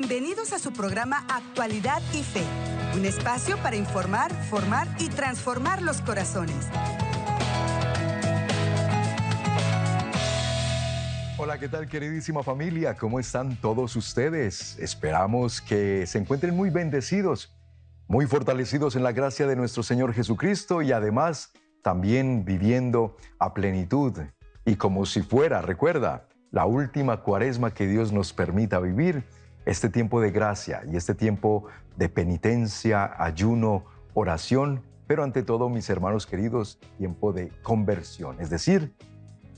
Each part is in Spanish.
Bienvenidos a su programa Actualidad y Fe, un espacio para informar, formar y transformar los corazones. Hola, ¿qué tal queridísima familia? ¿Cómo están todos ustedes? Esperamos que se encuentren muy bendecidos, muy fortalecidos en la gracia de nuestro Señor Jesucristo y además también viviendo a plenitud y como si fuera, recuerda, la última cuaresma que Dios nos permita vivir, este tiempo de gracia y este tiempo de penitencia, ayuno, oración, pero ante todo, mis hermanos queridos, tiempo de conversión, es decir,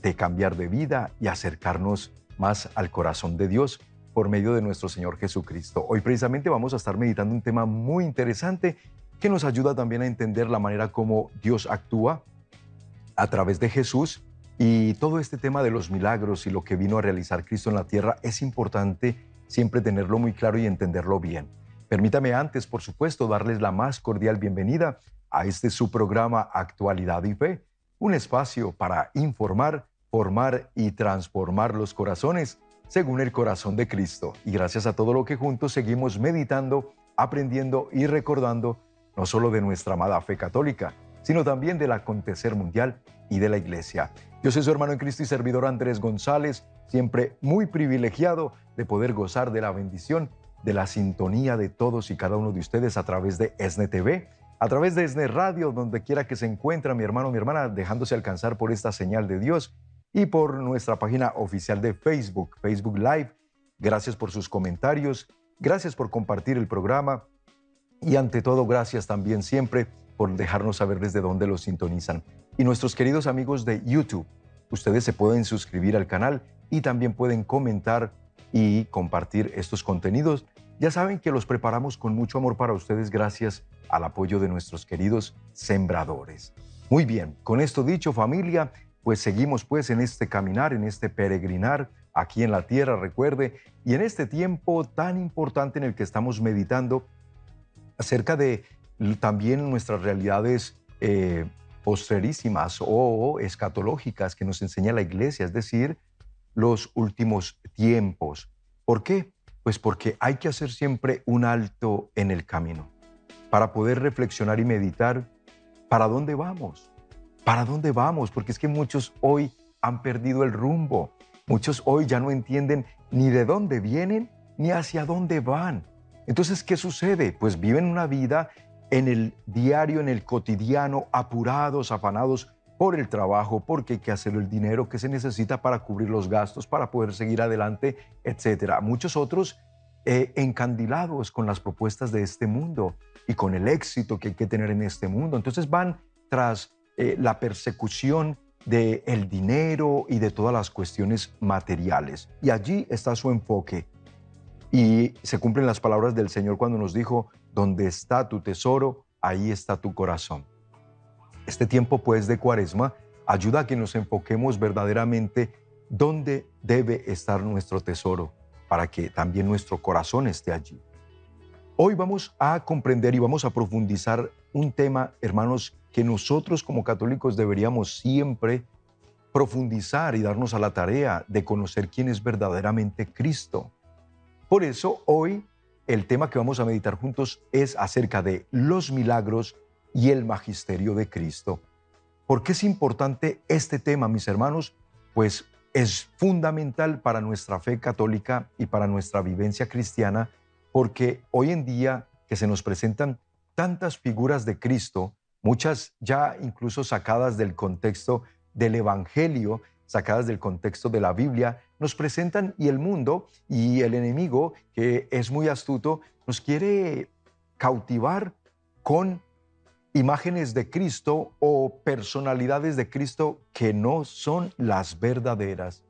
de cambiar de vida y acercarnos más al corazón de Dios por medio de nuestro Señor Jesucristo. Hoy precisamente vamos a estar meditando un tema muy interesante que nos ayuda también a entender la manera como Dios actúa a través de Jesús y todo este tema de los milagros y lo que vino a realizar Cristo en la tierra es importante siempre tenerlo muy claro y entenderlo bien. Permítame antes, por supuesto, darles la más cordial bienvenida a este su programa Actualidad y Fe, un espacio para informar, formar y transformar los corazones según el corazón de Cristo. Y gracias a todo lo que juntos seguimos meditando, aprendiendo y recordando no solo de nuestra amada fe católica, sino también del acontecer mundial y de la iglesia. Yo soy su hermano en Cristo y servidor Andrés González, siempre muy privilegiado de poder gozar de la bendición, de la sintonía de todos y cada uno de ustedes a través de ESNE TV, a través de ESNE Radio, donde quiera que se encuentre mi hermano, mi hermana, dejándose alcanzar por esta señal de Dios y por nuestra página oficial de Facebook, Facebook Live. Gracias por sus comentarios, gracias por compartir el programa y ante todo gracias también siempre por dejarnos saber desde dónde lo sintonizan. Y nuestros queridos amigos de YouTube, ustedes se pueden suscribir al canal y también pueden comentar y compartir estos contenidos. Ya saben que los preparamos con mucho amor para ustedes gracias al apoyo de nuestros queridos sembradores. Muy bien, con esto dicho familia, pues seguimos pues en este caminar, en este peregrinar aquí en la tierra, recuerde, y en este tiempo tan importante en el que estamos meditando acerca de también nuestras realidades eh, postrerísimas o escatológicas que nos enseña la iglesia, es decir, los últimos tiempos. ¿Por qué? Pues porque hay que hacer siempre un alto en el camino para poder reflexionar y meditar para dónde vamos ¿Para dónde vamos? Porque es que muchos hoy han perdido el rumbo. Muchos hoy ya no entienden ni de dónde vienen ni hacia dónde van. Entonces, ¿qué sucede? Pues viven una vida en el diario, en el cotidiano, apurados, afanados por el trabajo, porque hay que hacer el dinero que se necesita para cubrir los gastos, para poder seguir adelante, etc. Muchos otros eh, encandilados con las propuestas de este mundo y con el éxito que hay que tener en este mundo. Entonces van tras eh, la persecución del el dinero y de todas las cuestiones materiales. Y allí está su enfoque. Y se cumplen las palabras del Señor cuando nos dijo, donde está tu tesoro, ahí está tu corazón. Este tiempo pues de cuaresma ayuda a que nos enfoquemos verdaderamente dónde debe estar nuestro tesoro, para que también nuestro corazón esté allí. Hoy vamos a comprender y vamos a profundizar un tema, hermanos, que nosotros como católicos deberíamos siempre profundizar y darnos a la tarea de conocer quién es verdaderamente Cristo. Por eso hoy el tema que vamos a meditar juntos es acerca de los milagros y el magisterio de Cristo. ¿Por qué es importante este tema, mis hermanos? Pues es fundamental para nuestra fe católica y para nuestra vivencia cristiana porque hoy en día que se nos presentan tantas figuras de Cristo, muchas ya incluso sacadas del contexto del Evangelio, sacadas del contexto de la Biblia, nos presentan y el mundo y el enemigo, que es muy astuto, nos quiere cautivar con imágenes de Cristo o personalidades de Cristo que no son las verdaderas.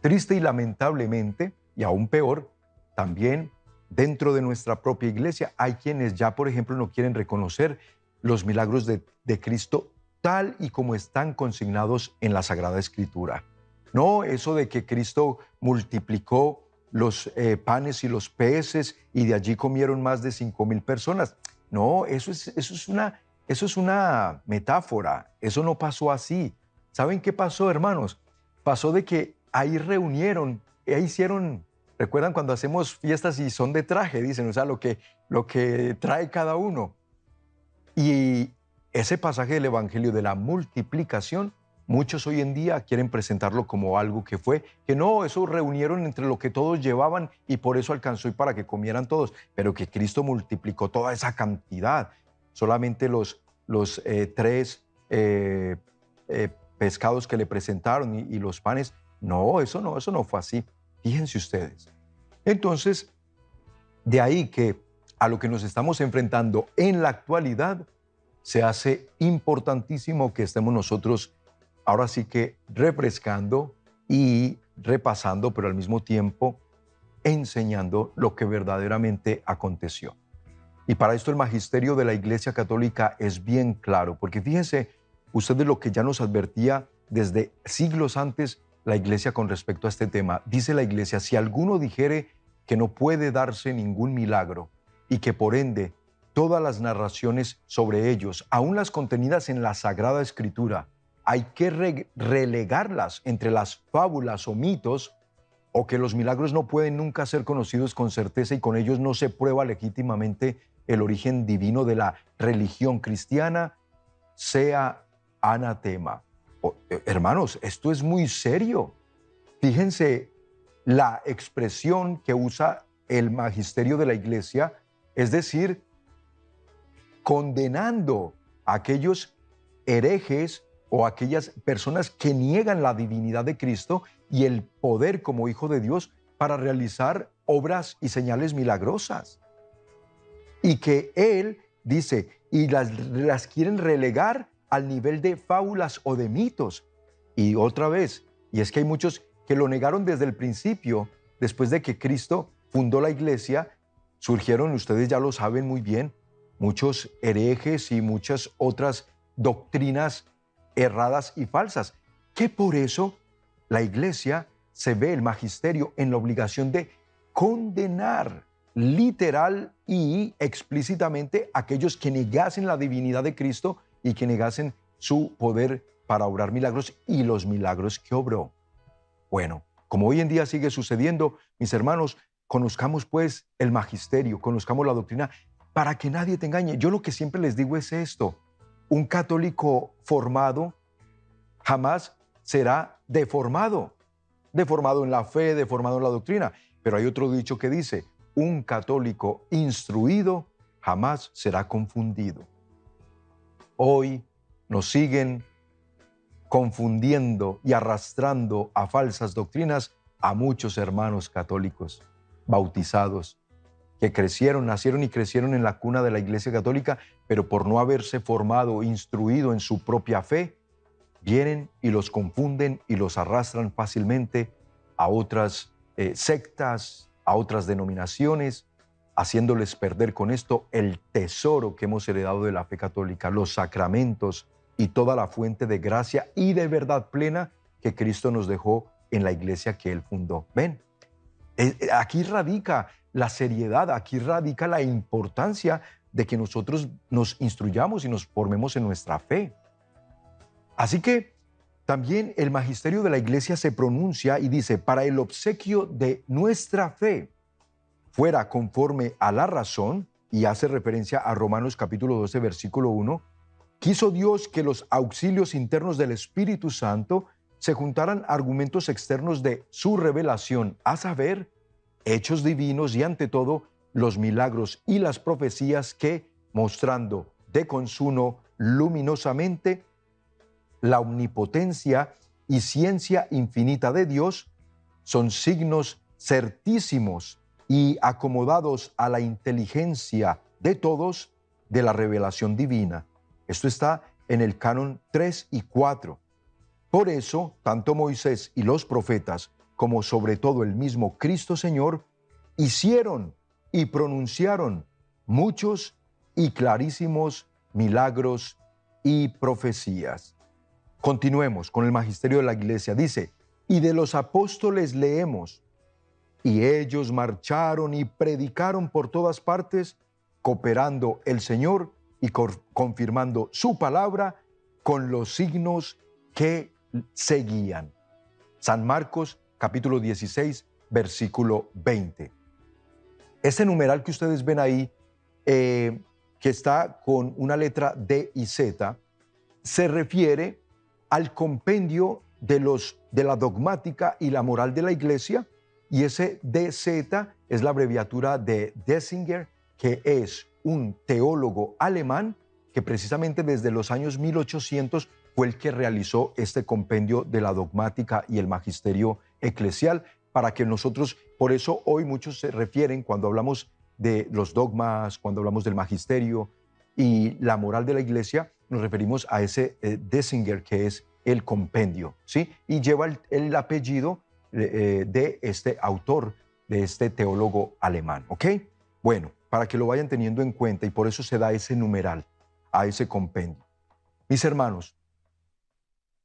Triste y lamentablemente, y aún peor, también dentro de nuestra propia iglesia hay quienes ya, por ejemplo, no quieren reconocer los milagros de, Cristo tal y como están consignados en la Sagrada Escritura. No eso de que Cristo multiplicó los eh, panes y los peces y de allí comieron más de cinco mil personas. No, eso es, eso, es una, eso es una metáfora, eso no pasó así. ¿Saben qué pasó, hermanos? Pasó de que ahí reunieron, ahí hicieron recuerdan cuando hacemos fiestas y son de traje, dicen, o sea, lo que, lo que trae cada uno. Y ese pasaje del Evangelio de la multiplicación, muchos hoy en día quieren presentarlo como algo que fue, que no, eso reunieron entre lo que todos llevaban y por eso alcanzó y para que comieran todos, pero que Cristo multiplicó toda esa cantidad. Solamente los, los eh, tres eh, eh, pescados que le presentaron y, y los panes, no, eso no, eso no fue así. Fíjense ustedes. Entonces, de ahí que a lo que nos estamos enfrentando en la actualidad, se hace importantísimo que estemos nosotros ahora sí que refrescando y repasando, pero al mismo tiempo enseñando lo que verdaderamente aconteció. Y para esto el magisterio de la Iglesia Católica es bien claro, porque fíjense ustedes lo que ya nos advertía desde siglos antes la Iglesia con respecto a este tema. Dice la Iglesia, si alguno dijere que no puede darse ningún milagro y que por ende todas las narraciones sobre ellos, aún las contenidas en la Sagrada Escritura, hay que relegarlas entre las fábulas o mitos, o que los milagros no pueden nunca ser conocidos con certeza y con ellos no se prueba legítimamente el origen divino de la religión cristiana, sea anatema. Eh, hermanos, esto es muy serio. Fíjense la expresión que usa el magisterio de la iglesia, es decir, condenando a aquellos herejes o aquellas personas que niegan la divinidad de Cristo y el poder como Hijo de Dios para realizar obras y señales milagrosas. Y que Él dice, y las, las quieren relegar al nivel de fábulas o de mitos. Y otra vez, y es que hay muchos que lo negaron desde el principio, después de que Cristo fundó la iglesia, surgieron, ustedes ya lo saben muy bien, muchos herejes y muchas otras doctrinas erradas y falsas, que por eso la iglesia se ve el magisterio en la obligación de condenar literal y explícitamente a aquellos que negasen la divinidad de Cristo y que negasen su poder para obrar milagros y los milagros que obró. Bueno, como hoy en día sigue sucediendo, mis hermanos, conozcamos pues el magisterio, conozcamos la doctrina para que nadie te engañe. Yo lo que siempre les digo es esto, un católico formado jamás será deformado, deformado en la fe, deformado en la doctrina. Pero hay otro dicho que dice, un católico instruido jamás será confundido. Hoy nos siguen confundiendo y arrastrando a falsas doctrinas a muchos hermanos católicos bautizados que crecieron, nacieron y crecieron en la cuna de la Iglesia Católica, pero por no haberse formado, instruido en su propia fe, vienen y los confunden y los arrastran fácilmente a otras eh, sectas, a otras denominaciones, haciéndoles perder con esto el tesoro que hemos heredado de la fe católica, los sacramentos y toda la fuente de gracia y de verdad plena que Cristo nos dejó en la iglesia que Él fundó. Ven, aquí radica la seriedad, aquí radica la importancia de que nosotros nos instruyamos y nos formemos en nuestra fe. Así que también el magisterio de la iglesia se pronuncia y dice, para el obsequio de nuestra fe fuera conforme a la razón, y hace referencia a Romanos capítulo 12, versículo 1, quiso Dios que los auxilios internos del Espíritu Santo se juntaran argumentos externos de su revelación, a saber, hechos divinos y ante todo los milagros y las profecías que, mostrando de consuno luminosamente la omnipotencia y ciencia infinita de Dios, son signos certísimos y acomodados a la inteligencia de todos de la revelación divina. Esto está en el canon 3 y 4. Por eso, tanto Moisés y los profetas como sobre todo el mismo Cristo Señor, hicieron y pronunciaron muchos y clarísimos milagros y profecías. Continuemos con el magisterio de la iglesia. Dice, y de los apóstoles leemos, y ellos marcharon y predicaron por todas partes, cooperando el Señor y confirmando su palabra con los signos que seguían. San Marcos capítulo 16, versículo 20. Este numeral que ustedes ven ahí, eh, que está con una letra D y Z, se refiere al compendio de, los, de la dogmática y la moral de la iglesia, y ese DZ es la abreviatura de Dessinger, que es un teólogo alemán que precisamente desde los años 1800 fue el que realizó este compendio de la dogmática y el magisterio eclesial, para que nosotros, por eso hoy muchos se refieren cuando hablamos de los dogmas, cuando hablamos del magisterio y la moral de la iglesia, nos referimos a ese eh, Dessinger que es el compendio, ¿sí? Y lleva el, apellido eh, de este autor, de este teólogo alemán, ¿ok? Bueno, para que lo vayan teniendo en cuenta y por eso se da ese numeral a ese compendio. Mis hermanos,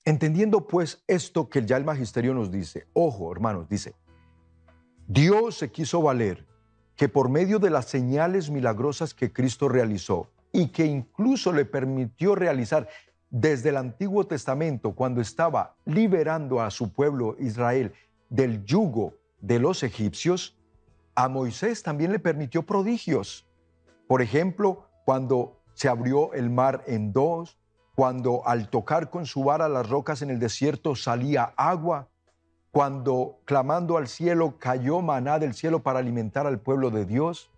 entendiendo pues esto que ya el magisterio nos dice, ojo hermanos, dice, Dios se quiso valer que por medio de las señales milagrosas que Cristo realizó y que incluso le permitió realizar desde el Antiguo Testamento, cuando estaba liberando a su pueblo Israel del yugo de los egipcios, a Moisés también le permitió prodigios. Por ejemplo, cuando se abrió el mar en dos, cuando al tocar con su vara las rocas en el desierto salía agua, cuando clamando al cielo cayó maná del cielo para alimentar al pueblo de Dios,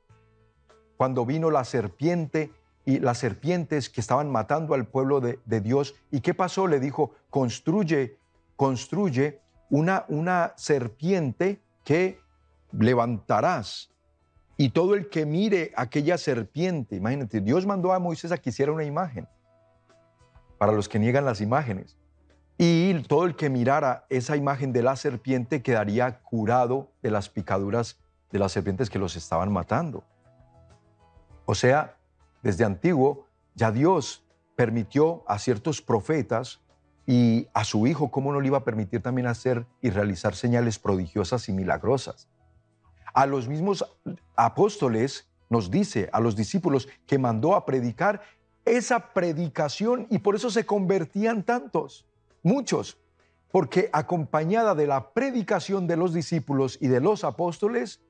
cuando vino la serpiente y las serpientes que estaban matando al pueblo de, Dios. ¿Y qué pasó? Le dijo, construye, construye una, una serpiente que levantarás. Y todo el que mire aquella serpiente, imagínate, Dios mandó a Moisés a que hiciera una imagen, para los que niegan las imágenes. Y todo el que mirara esa imagen de la serpiente quedaría curado de las picaduras de las serpientes que los estaban matando. O sea, desde antiguo ya Dios permitió a ciertos profetas y a su hijo, ¿cómo no le iba a permitir también hacer y realizar señales prodigiosas y milagrosas? A los mismos apóstoles, nos dice a los discípulos que mandó a predicar esa predicación y por eso se convertían tantos, muchos, porque acompañada de la predicación de los discípulos y de los apóstoles,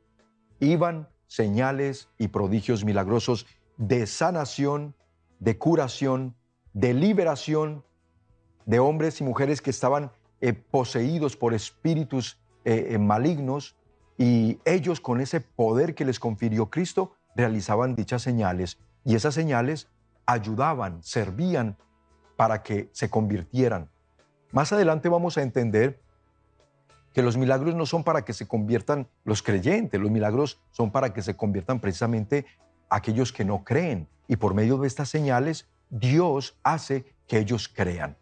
iban señales y prodigios milagrosos de sanación, de curación, de liberación de hombres y mujeres que estaban eh, poseídos por espíritus eh, eh, malignos y ellos con ese poder que les confirió Cristo realizaban dichas señales y esas señales ayudaban, servían para que se convirtieran. Más adelante vamos a entender que los milagros no son para que se conviertan los creyentes, los milagros son para que se conviertan precisamente aquellos que no creen. Y por medio de estas señales, Dios hace que ellos crean.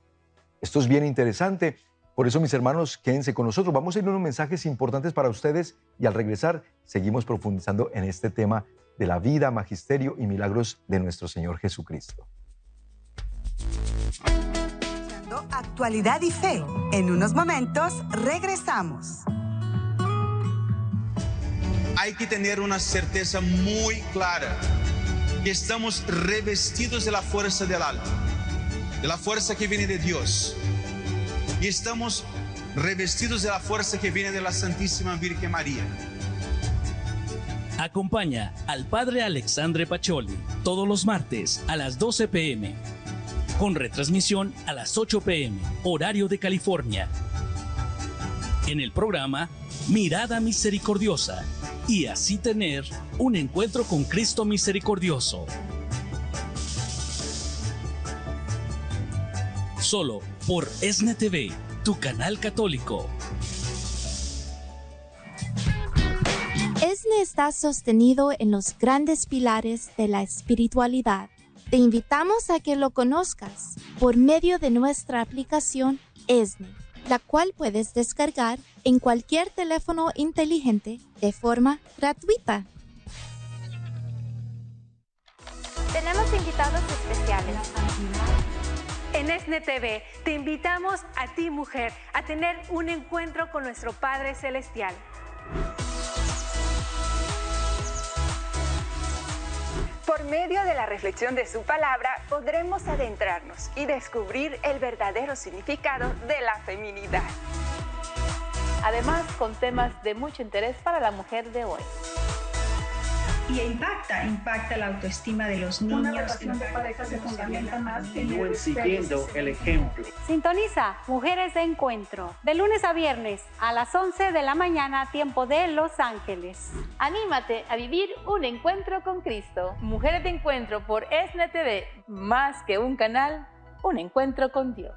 Esto es bien interesante por eso, mis hermanos, quédense con nosotros. Vamos a ir unos mensajes importantes para ustedes y al regresar seguimos profundizando en este tema de la vida, magisterio y milagros de nuestro Señor Jesucristo. Actualidad y fe. En unos momentos regresamos. Hay que tener una certeza muy clara que estamos revestidos de la fuerza del alma, de la fuerza que viene de Dios y estamos revestidos de la fuerza que viene de la Santísima Virgen María. Acompaña al Padre Alexandre Pacholi todos los martes a las 12 pm, con retransmisión a las 8 pm, horario de California. En el programa Mirada Misericordiosa y así tener un encuentro con Cristo Misericordioso. Solo por ESNE TV, tu canal católico. ESNE está sostenido en los grandes pilares de la espiritualidad. Te invitamos a que lo conozcas por medio de nuestra aplicación ESNE, la cual puedes descargar en cualquier teléfono inteligente de forma gratuita. Tenemos invitados especiales. En ESNE TV te invitamos a ti mujer a tener un encuentro con nuestro Padre Celestial. Por medio de la reflexión de su palabra podremos adentrarnos y descubrir el verdadero significado de la feminidad. además con temas de mucho interés para la mujer de hoy y impacta, impacta la autoestima de los niños. Una relación de pareja se fundamenta más en siguiendo el ejemplo. Sintoniza Mujeres de Encuentro, de lunes a viernes a las 11 de la mañana, tiempo de Los Ángeles. Anímate a vivir un encuentro con Cristo. Mujeres de Encuentro por SNTV, más que un canal, un encuentro con Dios.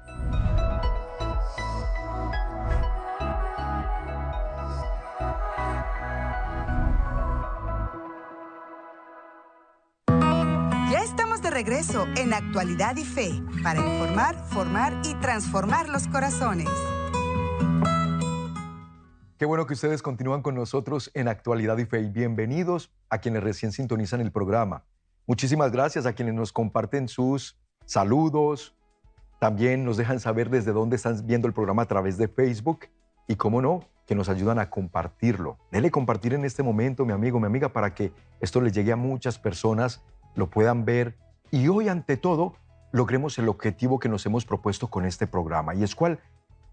Regreso en Actualidad y Fe para informar, formar y transformar los corazones. Qué bueno que ustedes continúan con nosotros en Actualidad y Fe y bienvenidos a quienes recién sintonizan el programa. Muchísimas gracias a quienes nos comparten sus saludos, también nos dejan saber desde dónde están viendo el programa a través de Facebook y, cómo no, que nos ayudan a compartirlo. Dele compartir en este momento, mi amigo, mi amiga, para que esto le llegue a muchas personas, lo puedan ver y hoy, ante todo, logremos el objetivo que nos hemos propuesto con este programa, y es cuál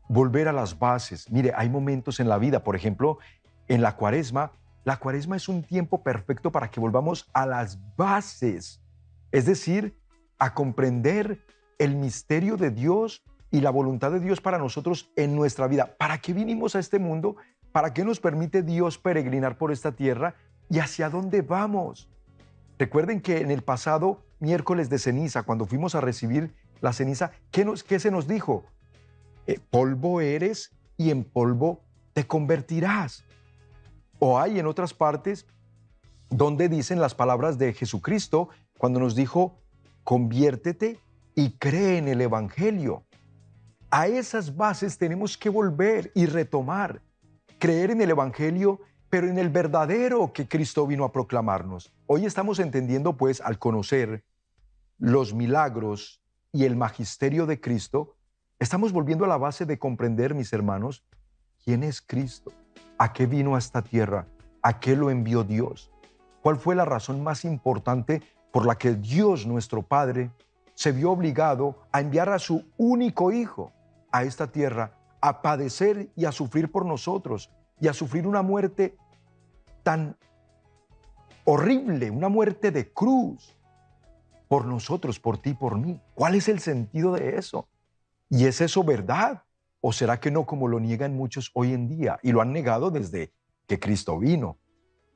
volver a las bases. Mire, hay momentos en la vida, por ejemplo, en la cuaresma, la cuaresma es un tiempo perfecto para que volvamos a las bases, es decir, a comprender el misterio de Dios y la voluntad de Dios para nosotros en nuestra vida. ¿Para qué vinimos a este mundo? ¿Para qué nos permite Dios peregrinar por esta tierra? ¿Y hacia dónde vamos? Recuerden que en el pasado miércoles de ceniza, cuando fuimos a recibir la ceniza, ¿qué, nos, qué se nos dijo? Eh, polvo eres y en polvo te convertirás. O hay en otras partes donde dicen las palabras de Jesucristo cuando nos dijo, conviértete y cree en el Evangelio. A esas bases tenemos que volver y retomar, creer en el Evangelio, pero en el verdadero que Cristo vino a proclamarnos. Hoy estamos entendiendo, pues, al conocer los milagros y el magisterio de Cristo, estamos volviendo a la base de comprender, mis hermanos, quién es Cristo, a qué vino a esta tierra, a qué lo envió Dios, cuál fue la razón más importante por la que Dios nuestro Padre se vio obligado a enviar a su único Hijo a esta tierra a padecer y a sufrir por nosotros y a sufrir una muerte tan horrible, una muerte de cruz, por nosotros, por ti, por mí. ¿Cuál es el sentido de eso? ¿Y es eso verdad? ¿O será que no como lo niegan muchos hoy en día? Y lo han negado desde que Cristo vino.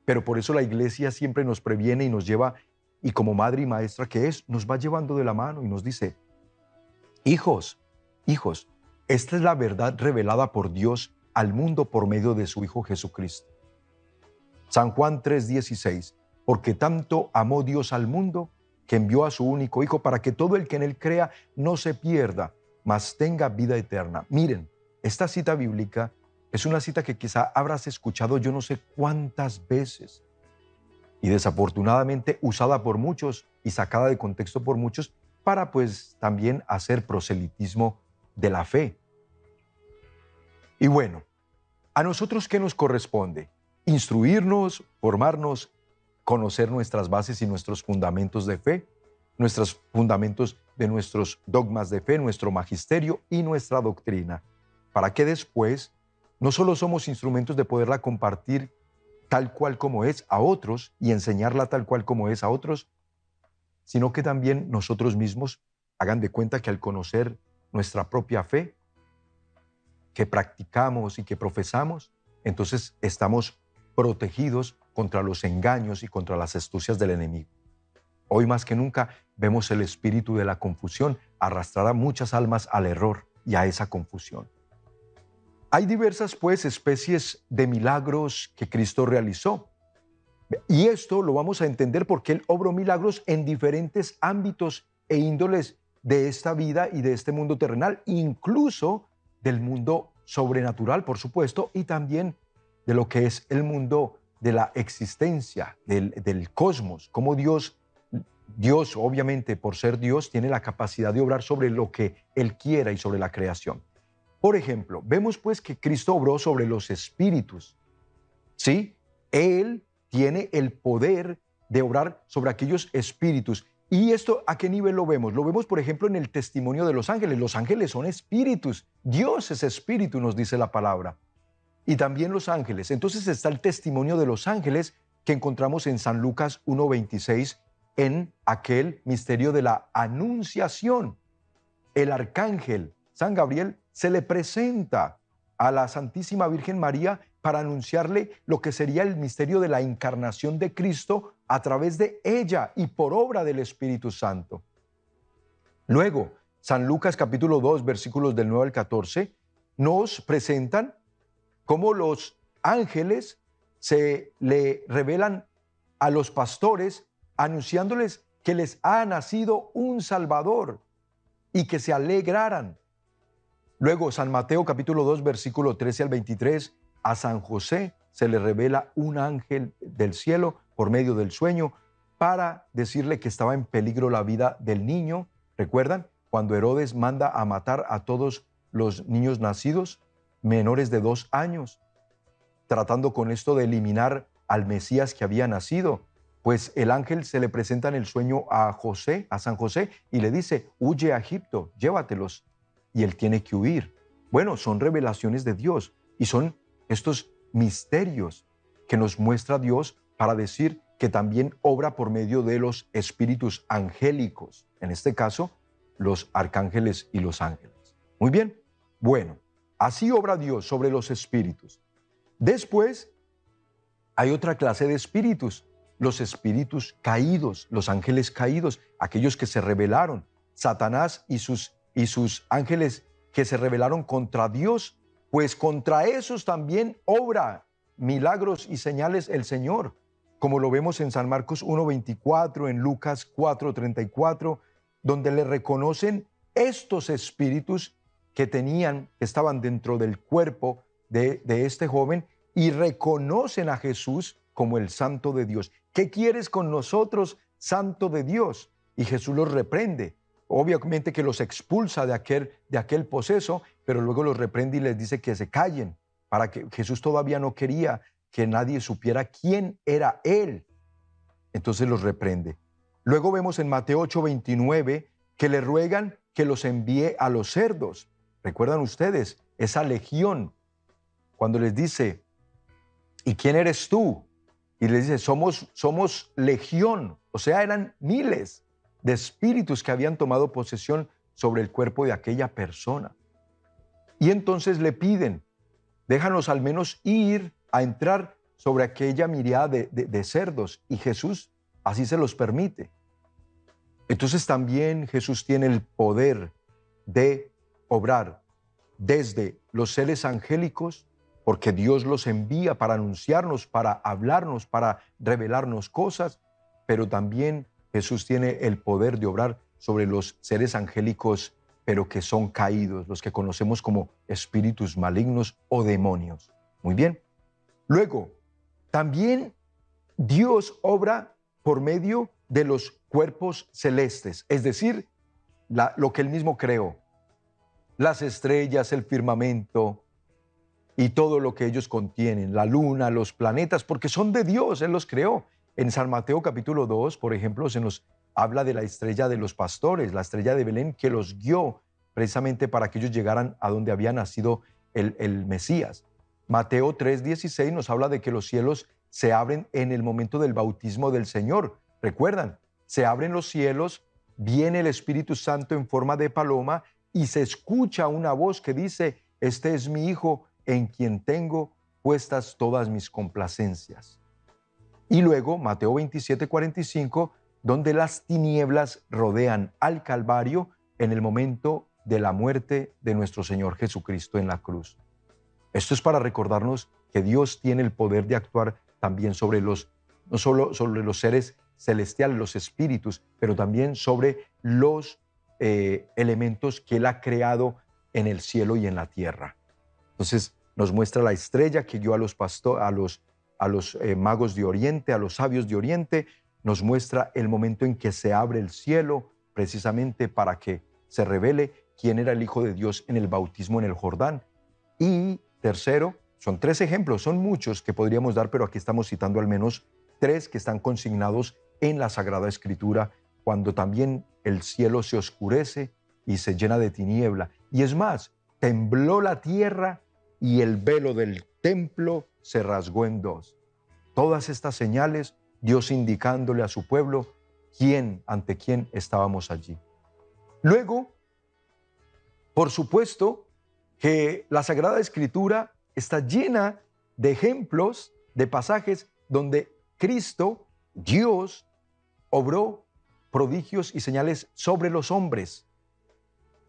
Pero por eso la iglesia siempre nos previene y nos lleva, y como madre y maestra que es, nos va llevando de la mano y nos dice, hijos, hijos, esta es la verdad revelada por Dios al mundo por medio de su Hijo Jesucristo. San Juan 3:16, porque tanto amó Dios al mundo que envió a su único Hijo para que todo el que en él crea no se pierda, mas tenga vida eterna. Miren, esta cita bíblica es una cita que quizá habrás escuchado yo no sé cuántas veces y desafortunadamente usada por muchos y sacada de contexto por muchos para pues también hacer proselitismo de la fe. Y bueno, ¿a nosotros qué nos corresponde? Instruirnos, formarnos conocer nuestras bases y nuestros fundamentos de fe, nuestros fundamentos de nuestros dogmas de fe, nuestro magisterio y nuestra doctrina, para que después no solo somos instrumentos de poderla compartir tal cual como es a otros y enseñarla tal cual como es a otros, sino que también nosotros mismos hagan de cuenta que al conocer nuestra propia fe, que practicamos y que profesamos, entonces estamos protegidos contra los engaños y contra las astucias del enemigo. Hoy más que nunca vemos el espíritu de la confusión arrastrar a muchas almas al error y a esa confusión. Hay diversas pues especies de milagros que Cristo realizó. Y esto lo vamos a entender porque Él obró milagros en diferentes ámbitos e índoles de esta vida y de este mundo terrenal, incluso del mundo sobrenatural, por supuesto, y también de lo que es el mundo de la existencia, del, cosmos, como Dios, Dios obviamente por ser Dios tiene la capacidad de obrar sobre lo que Él quiera y sobre la creación. Por ejemplo, vemos pues que Cristo obró sobre los espíritus. ¿Sí? Él tiene el poder de obrar sobre aquellos espíritus. ¿Y esto a qué nivel lo vemos? Lo vemos, por ejemplo, en el testimonio de los ángeles. Los ángeles son espíritus. Dios es espíritu, nos dice la palabra. Y también los ángeles. Entonces está el testimonio de los ángeles que encontramos en San Lucas 1.26 en aquel misterio de la anunciación. El arcángel San Gabriel se le presenta a la Santísima Virgen María para anunciarle lo que sería el misterio de la encarnación de Cristo a través de ella y por obra del Espíritu Santo. Luego, San Lucas capítulo 2, versículos del 9 al 14, nos presentan cómo los ángeles se le revelan a los pastores anunciándoles que les ha nacido un Salvador y que se alegraran. Luego, San Mateo capítulo 2, versículo 13 al 23, a San José se le revela un ángel del cielo por medio del sueño para decirle que estaba en peligro la vida del niño. ¿Recuerdan? Cuando Herodes manda a matar a todos los niños nacidos menores de dos años tratando con esto de eliminar al Mesías que había nacido. Pues el ángel se le presenta en el sueño a José, a San José, y le dice, huye a Egipto, llévatelos. Y él tiene que huir. Bueno, son revelaciones de Dios y son estos misterios que nos muestra Dios para decir que también obra por medio de los espíritus angélicos, en este caso, los arcángeles y los ángeles. Muy bien, bueno, así obra Dios sobre los espíritus. Después hay otra clase de espíritus, los espíritus caídos, los ángeles caídos, aquellos que se rebelaron, Satanás y sus, y sus ángeles que se rebelaron contra Dios, pues contra esos también obra milagros y señales el Señor, como lo vemos en San Marcos 1.24, en Lucas 4.34, donde le reconocen estos espíritus que tenían, que estaban dentro del cuerpo de, este joven y reconocen a Jesús como el santo de Dios. ¿Qué quieres con nosotros, santo de Dios? Y Jesús los reprende. Obviamente que los expulsa de aquel, de aquel poseso, pero luego los reprende y les dice que se callen, para que Jesús todavía no quería que nadie supiera quién era Él. Entonces los reprende. Luego vemos en Mateo 8:29 que le ruegan que los envíe a los cerdos. ¿Recuerdan ustedes esa legión cuando les dice, ¿y quién eres tú? Y les dice, somos, somos legión, o sea, eran miles de espíritus que habían tomado posesión sobre el cuerpo de aquella persona. Y entonces le piden, déjanos al menos ir a entrar sobre aquella mirada de, de cerdos. Y Jesús así se los permite. Entonces también Jesús tiene el poder de obrar desde los seres angélicos porque Dios los envía para anunciarnos, para hablarnos, para revelarnos cosas, pero también Jesús tiene el poder de obrar sobre los seres angélicos, pero que son caídos, los que conocemos como espíritus malignos o demonios. Muy bien. Luego, también Dios obra por medio de los cuerpos celestes, es decir, lo que él mismo creó. Las estrellas, el firmamento, y todo lo que ellos contienen, la luna, los planetas, porque son de Dios, Él los creó. En San Mateo capítulo 2, por ejemplo, se nos habla de la estrella de los pastores, la estrella de Belén que los guió precisamente para que ellos llegaran a donde había nacido el, el Mesías. Mateo 3:16 nos habla de que los cielos se abren en el momento del bautismo del Señor. Recuerdan, se abren los cielos, viene el Espíritu Santo en forma de paloma y se escucha una voz que dice, este es mi Hijo en quien tengo puestas todas mis complacencias. Y luego Mateo 27, 45, donde las tinieblas rodean al Calvario en el momento de la muerte de nuestro Señor Jesucristo en la cruz. Esto es para recordarnos que Dios tiene el poder de actuar también sobre los, no solo sobre los seres celestiales, los espíritus, pero también sobre los eh, elementos que Él ha creado en el cielo y en la tierra. Entonces, nos muestra la estrella que guió a los, a los, a los eh, magos de Oriente, a los sabios de Oriente, nos muestra el momento en que se abre el cielo precisamente para que se revele quién era el Hijo de Dios en el bautismo en el Jordán. Y tercero, son tres ejemplos, son muchos que podríamos dar, pero aquí estamos citando al menos tres que están consignados en la Sagrada Escritura, cuando también el cielo se oscurece y se llena de tiniebla. Y es más, tembló la tierra y el velo del templo se rasgó en dos. Todas estas señales, Dios indicándole a su pueblo quién, ante quién estábamos allí. Luego, por supuesto que la Sagrada Escritura está llena de ejemplos, de pasajes donde Cristo, Dios, obró prodigios y señales sobre los hombres.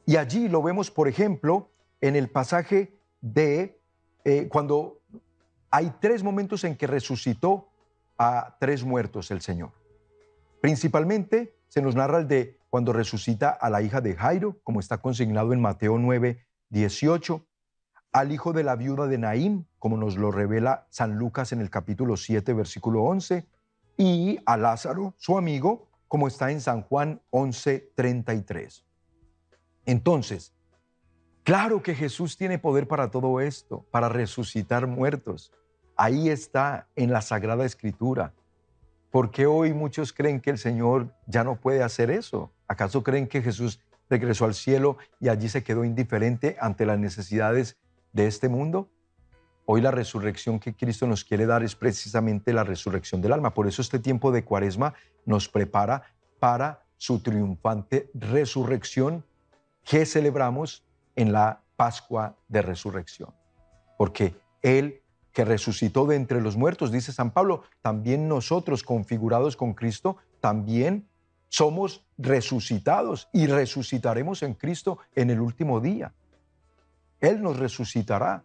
Y allí lo vemos, por ejemplo, en el pasaje de eh, cuando hay tres momentos en que resucitó a tres muertos el Señor. Principalmente se nos narra el de cuando resucita a la hija de Jairo, como está consignado en Mateo 9, 18, al hijo de la viuda de Naín, como nos lo revela San Lucas en el capítulo 7, versículo 11, y a Lázaro, su amigo, como está en San Juan 11, 33. Entonces, claro que Jesús tiene poder para todo esto, para resucitar muertos. Ahí está en la Sagrada Escritura. ¿Por qué hoy muchos creen que el Señor ya no puede hacer eso? ¿Acaso creen que Jesús regresó al cielo y allí se quedó indiferente ante las necesidades de este mundo? Hoy la resurrección que Cristo nos quiere dar es precisamente la resurrección del alma. Por eso este tiempo de cuaresma nos prepara para su triunfante resurrección que celebramos en la Pascua de Resurrección. Porque Él que resucitó de entre los muertos, dice San Pablo, también nosotros configurados con Cristo, también somos resucitados y resucitaremos en Cristo en el último día. Él nos resucitará.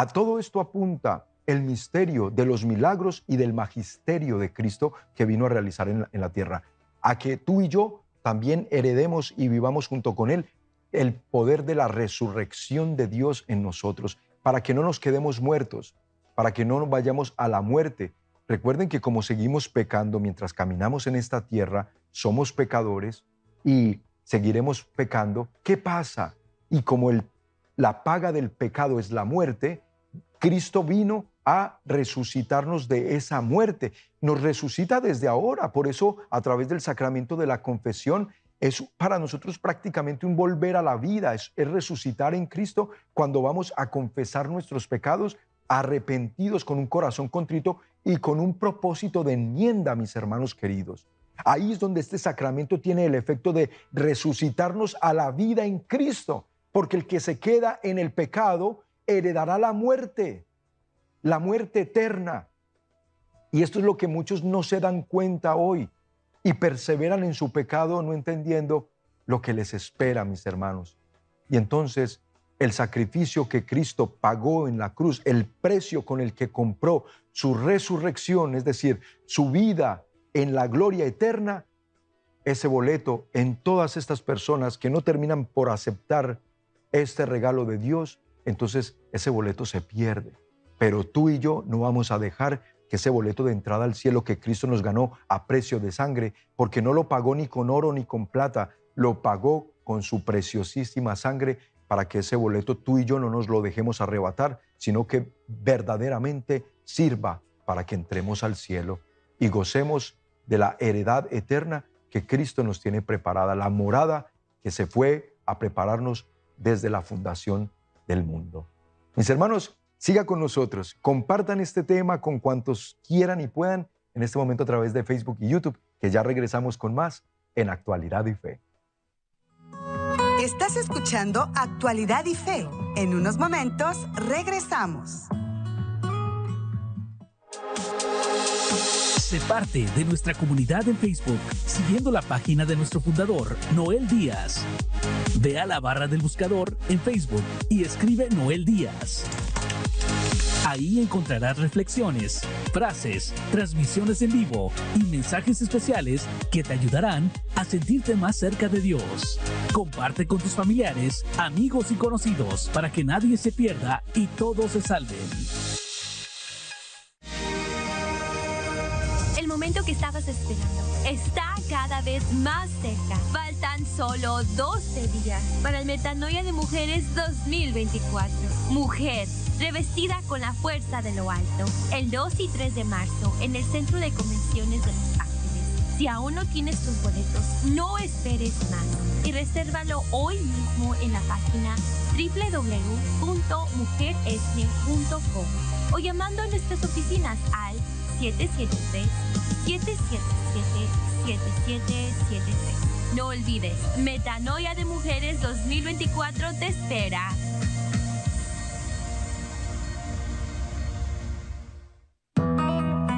A todo esto apunta el misterio de los milagros y del magisterio de Cristo que vino a realizar en la, tierra. A que tú y yo también heredemos y vivamos junto con Él el poder de la resurrección de Dios en nosotros para que no nos quedemos muertos, para que no nos vayamos a la muerte. Recuerden que como seguimos pecando mientras caminamos en esta tierra, somos pecadores y seguiremos pecando. ¿Qué pasa? Y como la paga del pecado es la muerte, Cristo vino a resucitarnos de esa muerte. Nos resucita desde ahora. Por eso, a través del sacramento de la confesión, es para nosotros prácticamente un volver a la vida, es, resucitar en Cristo cuando vamos a confesar nuestros pecados arrepentidos con un corazón contrito y con un propósito de enmienda, mis hermanos queridos. Ahí es donde este sacramento tiene el efecto de resucitarnos a la vida en Cristo, porque el que se queda en el pecado heredará la muerte, la muerte eterna. Y esto es lo que muchos no se dan cuenta hoy y perseveran en su pecado no entendiendo lo que les espera, mis hermanos. Y entonces el sacrificio que Cristo pagó en la cruz, el precio con el que compró su resurrección, es decir, su vida en la gloria eterna, ese boleto en todas estas personas que no terminan por aceptar este regalo de Dios, entonces ese boleto se pierde. Pero tú y yo no vamos a dejar que ese boleto de entrada al cielo que Cristo nos ganó a precio de sangre, porque no lo pagó ni con oro ni con plata, lo pagó con su preciosísima sangre para que ese boleto tú y yo no nos lo dejemos arrebatar, sino que verdaderamente sirva para que entremos al cielo y gocemos de la heredad eterna que Cristo nos tiene preparada, la morada que se fue a prepararnos desde la fundación del mundo. Mis hermanos, Siga con nosotros, compartan este tema con cuantos quieran y puedan en este momento a través de Facebook y YouTube, que ya regresamos con más en Actualidad y Fe. Estás escuchando Actualidad y Fe. En unos momentos regresamos. Sé parte de nuestra comunidad en Facebook siguiendo la página de nuestro fundador, Noel Díaz. Ve a la barra del buscador en Facebook y escribe Noel Díaz. Ahí encontrarás reflexiones, frases, transmisiones en vivo y mensajes especiales que te ayudarán a sentirte más cerca de Dios. Comparte con tus familiares, amigos y conocidos para que nadie se pierda y todos se salven. Estabas esperando está cada vez más cerca. Faltan solo 12 días para el Metanoia de Mujeres 2024. Mujer revestida con la fuerza de lo alto, el 2 y 3 de marzo en el Centro de Convenciones de Los Ángeles. Si aún no tienes tus boletos, no esperes más y resérvalo hoy mismo en la página www.mujeresne.com o llamando a nuestras oficinas al 773-777-7773. No olvides, Metanoia de Mujeres 2024 te espera.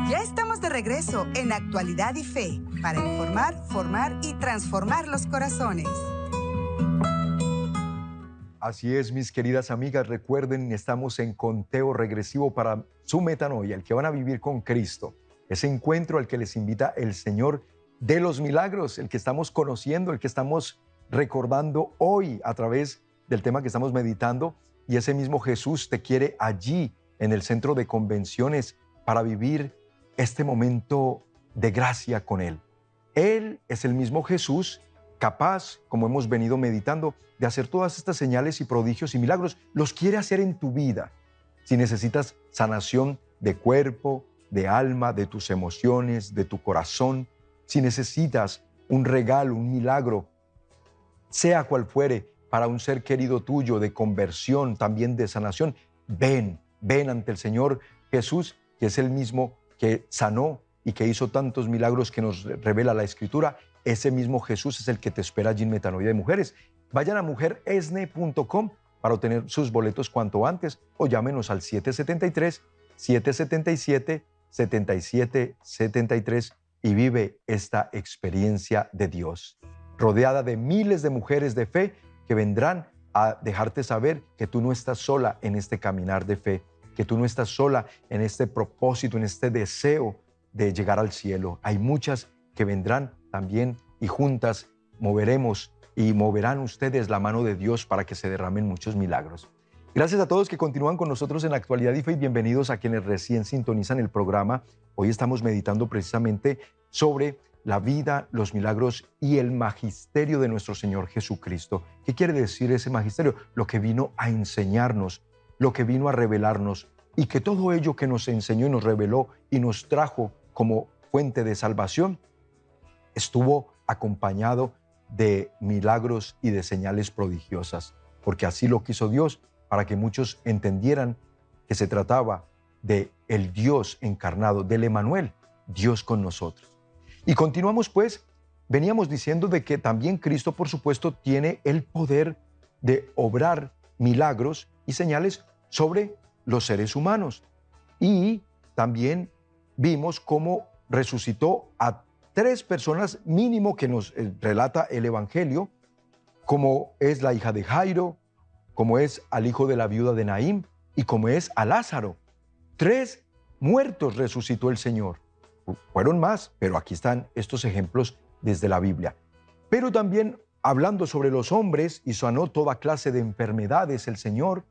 Ya estamos de regreso en Actualidad y Fe para informar, formar y transformar los corazones. Así es, mis queridas amigas, recuerden, estamos en conteo regresivo para su metanoia, el que van a vivir con Cristo. Ese encuentro al que les invita el Señor de los milagros, el que estamos conociendo, el que estamos recordando hoy a través del tema que estamos meditando. Y ese mismo Jesús te quiere allí, en el centro de convenciones, para vivir este momento de gracia con Él. Él es el mismo Jesús capaz, como hemos venido meditando, de hacer todas estas señales y prodigios y milagros. Los quiere hacer en tu vida. Si necesitas sanación de cuerpo, de alma, de tus emociones, de tu corazón, si necesitas un regalo, un milagro, sea cual fuere, para un ser querido tuyo, de conversión, también de sanación, ven, ven ante el Señor Jesús, que es el mismo que sanó y que hizo tantos milagros que nos revela la Escritura. Ese mismo Jesús es el que te espera allí en Metanoia de Mujeres. Vayan a mujeresne.com para obtener sus boletos cuanto antes o llámenos al 773-777-7773 y vive esta experiencia de Dios, rodeada de miles de mujeres de fe que vendrán a dejarte saber que tú no estás sola en este caminar de fe, que tú no estás sola en este propósito, en este deseo de llegar al cielo. Hay muchas que vendrán también y juntas moveremos y moverán ustedes la mano de Dios para que se derramen muchos milagros. Gracias a todos que continúan con nosotros en Actualidad y Fe y bienvenidos a quienes recién sintonizan el programa. Hoy estamos meditando precisamente sobre la vida, los milagros y el magisterio de nuestro Señor Jesucristo. ¿Qué quiere decir ese magisterio? Lo que vino a enseñarnos, lo que vino a revelarnos y que todo ello que nos enseñó y nos reveló y nos trajo como fuente de salvación estuvo acompañado de milagros y de señales prodigiosas, porque así lo quiso Dios para que muchos entendieran que se trataba de el Dios encarnado, del Emanuel, Dios con nosotros. Y continuamos pues, veníamos diciendo de que también Cristo, por supuesto, tiene el poder de obrar milagros y señales sobre los seres humanos. Y también vimos cómo resucitó a tres personas mínimo que nos eh, relata el Evangelio, como es la hija de Jairo, como es al hijo de la viuda de Naim y como es a Lázaro. Tres muertos resucitó el Señor. Fueron más, pero aquí están estos ejemplos desde la Biblia. Pero también hablando sobre los hombres y sanó toda clase de enfermedades el Señor,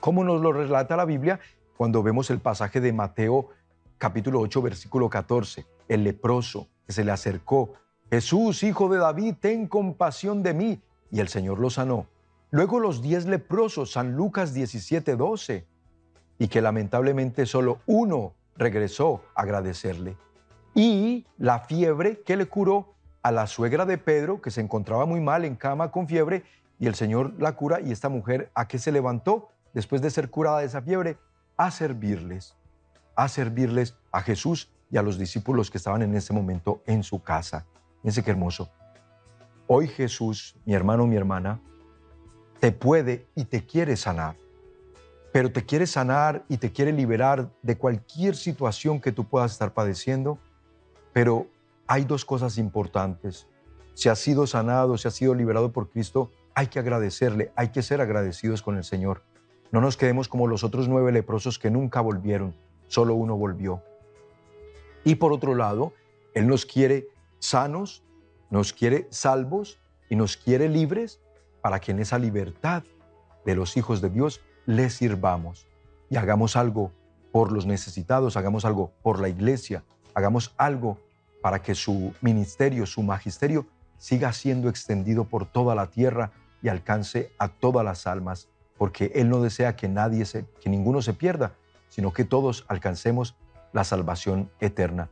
como nos lo relata la Biblia cuando vemos el pasaje de Mateo capítulo 8 versículo 14, el leproso que se le acercó, Jesús, hijo de David, ten compasión de mí, y el Señor lo sanó. Luego los diez leprosos, San Lucas 17, 12, y que lamentablemente solo uno regresó a agradecerle. Y la fiebre que le curó a la suegra de Pedro, que se encontraba muy mal en cama con fiebre, y el Señor la cura, y esta mujer a qué se levantó después de ser curada de esa fiebre, a servirles, a servirles a Jesús y a los discípulos que estaban en ese momento en su casa. Fíjense qué hermoso. Hoy Jesús, mi hermano, mi hermana, te puede y te quiere sanar. Pero te quiere sanar y te quiere liberar de cualquier situación que tú puedas estar padeciendo. Pero hay dos cosas importantes. Si has sido sanado, si has sido liberado por Cristo, hay que agradecerle, hay que ser agradecidos con el Señor. No nos quedemos como los otros nueve leprosos que nunca volvieron, solo uno volvió. Y por otro lado, Él nos quiere sanos, nos quiere salvos y nos quiere libres para que en esa libertad de los hijos de Dios le sirvamos y hagamos algo por los necesitados, hagamos algo por la iglesia, hagamos algo para que su ministerio, su magisterio siga siendo extendido por toda la tierra y alcance a todas las almas, porque Él no desea que nadie se, que ninguno se pierda, sino que todos alcancemos la salvación eterna.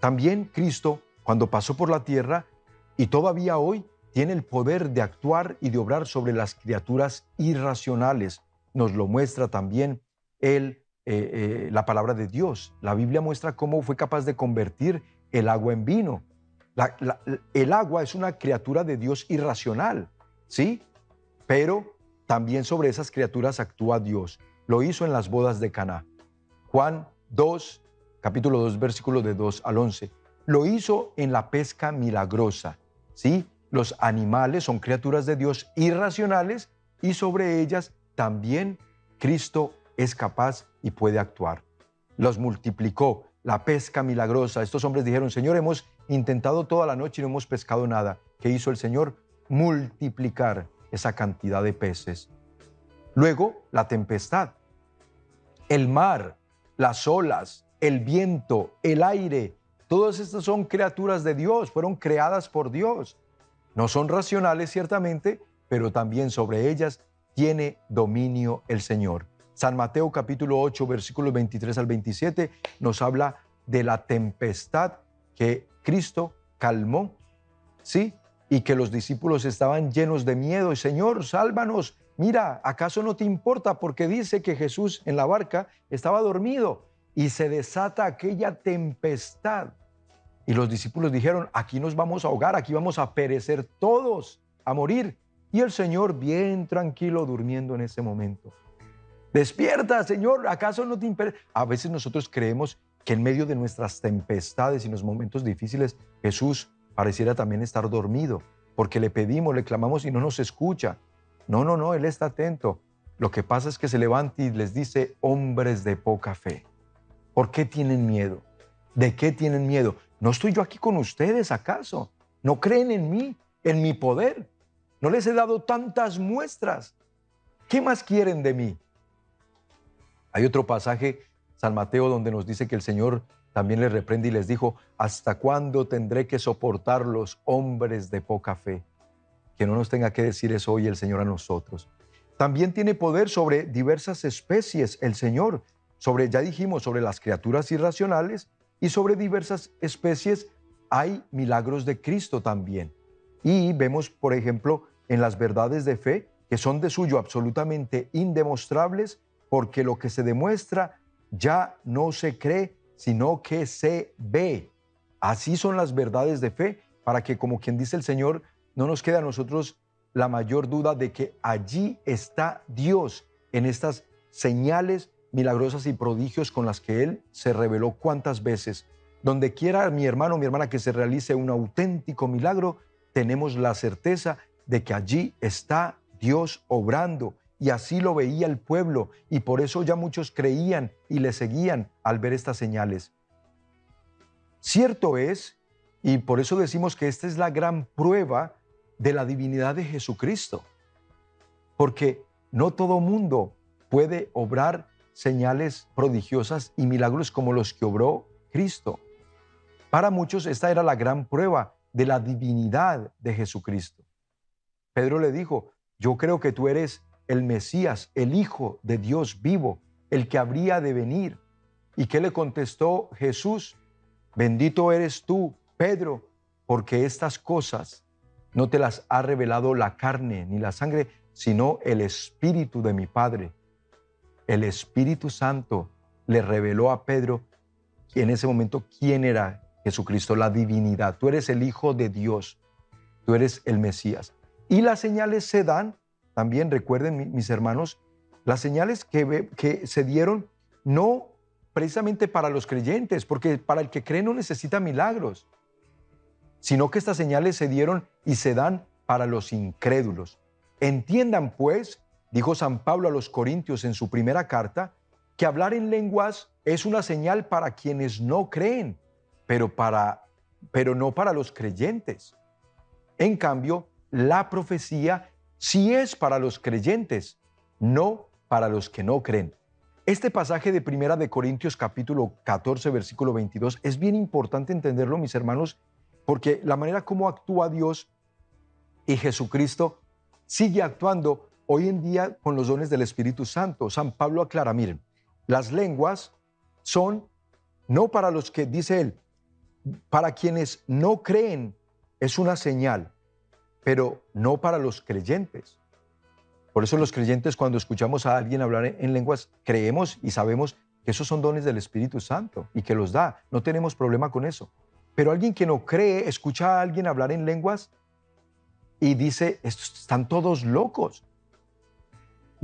También Cristo cuando pasó por la tierra y todavía hoy tiene el poder de actuar y de obrar sobre las criaturas irracionales. Nos lo muestra también el, eh, eh, la palabra de Dios. La Biblia muestra cómo fue capaz de convertir el agua en vino. el agua es una criatura de Dios irracional, ¿sí? Pero también sobre esas criaturas actúa Dios. Lo hizo en las bodas de Caná. Juan 2, capítulo 2, versículo de 2 al 11. Lo hizo en la pesca milagrosa, ¿sí? Los animales son criaturas de Dios irracionales y sobre ellas también Cristo es capaz y puede actuar. Los multiplicó, la pesca milagrosa. Estos hombres dijeron, Señor, hemos intentado toda la noche y no hemos pescado nada. ¿Qué hizo el Señor? Multiplicar esa cantidad de peces. Luego, la tempestad. El mar, las olas, el viento, el aire, todas estas son criaturas de Dios, fueron creadas por Dios. No son racionales ciertamente, pero también sobre ellas tiene dominio el Señor. San Mateo capítulo 8, versículos 23 al 27 nos habla de la tempestad que Cristo calmó, ¿sí? Y que los discípulos estaban llenos de miedo. Señor, sálvanos. Mira, ¿acaso no te importa? Porque dice que Jesús en la barca estaba dormido y se desata aquella tempestad. Y los discípulos dijeron, aquí nos vamos a ahogar, aquí vamos a perecer todos, a morir. Y el Señor bien tranquilo durmiendo en ese momento. Despierta, Señor, ¿acaso no te impede? A veces nosotros creemos que en medio de nuestras tempestades y los momentos difíciles, Jesús pareciera también estar dormido, porque le pedimos, le clamamos y no nos escucha. No, no, no, Él está atento. Lo que pasa es que se levanta y les dice, hombres de poca fe, ¿por qué tienen miedo? ¿De qué tienen miedo? ¿No estoy yo aquí con ustedes acaso? ¿No creen en mí, en mi poder? No les he dado tantas muestras. ¿Qué más quieren de mí? Hay otro pasaje, San Mateo, donde nos dice que el Señor también les reprende y les dijo, ¿hasta cuándo tendré que soportar los hombres de poca fe? Que no nos tenga que decir eso hoy el Señor a nosotros. También tiene poder sobre diversas especies el Señor, sobre, ya dijimos, sobre las criaturas irracionales y sobre diversas especies hay milagros de Cristo también. Y vemos, por ejemplo, en las verdades de fe, que son de suyo absolutamente indemostrables, porque lo que se demuestra ya no se cree, sino que se ve. Así son las verdades de fe, para que, como quien dice el Señor, no nos quede a nosotros la mayor duda de que allí está Dios en estas señales milagrosas y prodigios con las que Él se reveló cuántas veces. Donde quiera mi hermano o mi hermana que se realice un auténtico milagro, tenemos la certeza de que allí está Dios obrando. Y así lo veía el pueblo y por eso ya muchos creían y le seguían al ver estas señales. Cierto es, y por eso decimos que esta es la gran prueba de la divinidad de Jesucristo, porque no todo mundo puede obrar señales prodigiosas y milagros como los que obró Cristo. Para muchos esta era la gran prueba de la divinidad de Jesucristo. Pedro le dijo, yo creo que tú eres el Mesías, el Hijo de Dios vivo, el que habría de venir. ¿Y qué le contestó Jesús? Bendito eres tú, Pedro, porque estas cosas no te las ha revelado la carne ni la sangre, sino el Espíritu de mi Padre. El Espíritu Santo le reveló a Pedro en ese momento quién era Jesucristo, la divinidad. Tú eres el Hijo de Dios, tú eres el Mesías. Y las señales se dan, también recuerden mis hermanos, las señales que, que se dieron no precisamente para los creyentes, porque para el que cree no necesita milagros, sino que estas señales se dieron y se dan para los incrédulos. Entiendan pues, dijo San Pablo a los Corintios en su primera carta, que hablar en lenguas es una señal para quienes no creen, pero, para, pero no para los creyentes. En cambio, la profecía sí es para los creyentes, no para los que no creen. Este pasaje de Primera de Corintios capítulo 14 versículo 22 es bien importante entenderlo, mis hermanos, porque la manera como actúa Dios y Jesucristo sigue actuando hoy en día con los dones del Espíritu Santo. San Pablo aclara, miren, las lenguas son no para los que, dice él, para quienes no creen es una señal, pero no para los creyentes. Por eso los creyentes cuando escuchamos a alguien hablar en lenguas, creemos y sabemos que esos son dones del Espíritu Santo y que los da. No tenemos problema con eso. Pero alguien que no cree, escucha a alguien hablar en lenguas y dice, están todos locos.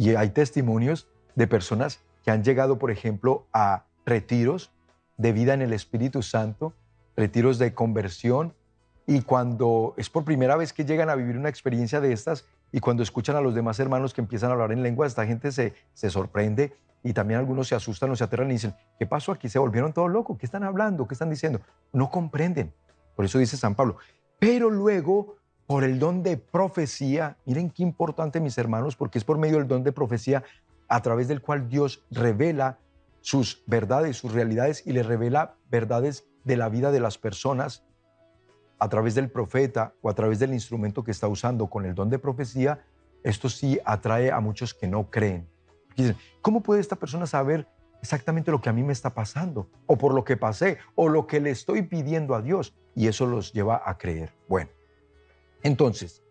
Y hay testimonios de personas que han llegado, por ejemplo, a retiros de vida en el Espíritu Santo, retiros de conversión, y cuando es por primera vez que llegan a vivir una experiencia de estas, y cuando escuchan a los demás hermanos que empiezan a hablar en lengua, esta gente se, se sorprende y también algunos se asustan o se aterran y dicen, ¿qué pasó aquí? Se volvieron todos locos, ¿qué están hablando? ¿Qué están diciendo? No comprenden. Por eso dice San Pablo. Pero luego por el don de profecía. Miren qué importante, mis hermanos, porque es por medio del don de profecía a través del cual Dios revela sus verdades, sus realidades y le revela verdades de la vida de las personas a través del profeta o a través del instrumento que está usando con el don de profecía. Esto sí atrae a muchos que no creen. Dicen, ¿cómo puede esta persona saber exactamente lo que a mí me está pasando? O por lo que pasé, o lo que le estoy pidiendo a Dios. Y eso los lleva a creer. Bueno, entonces,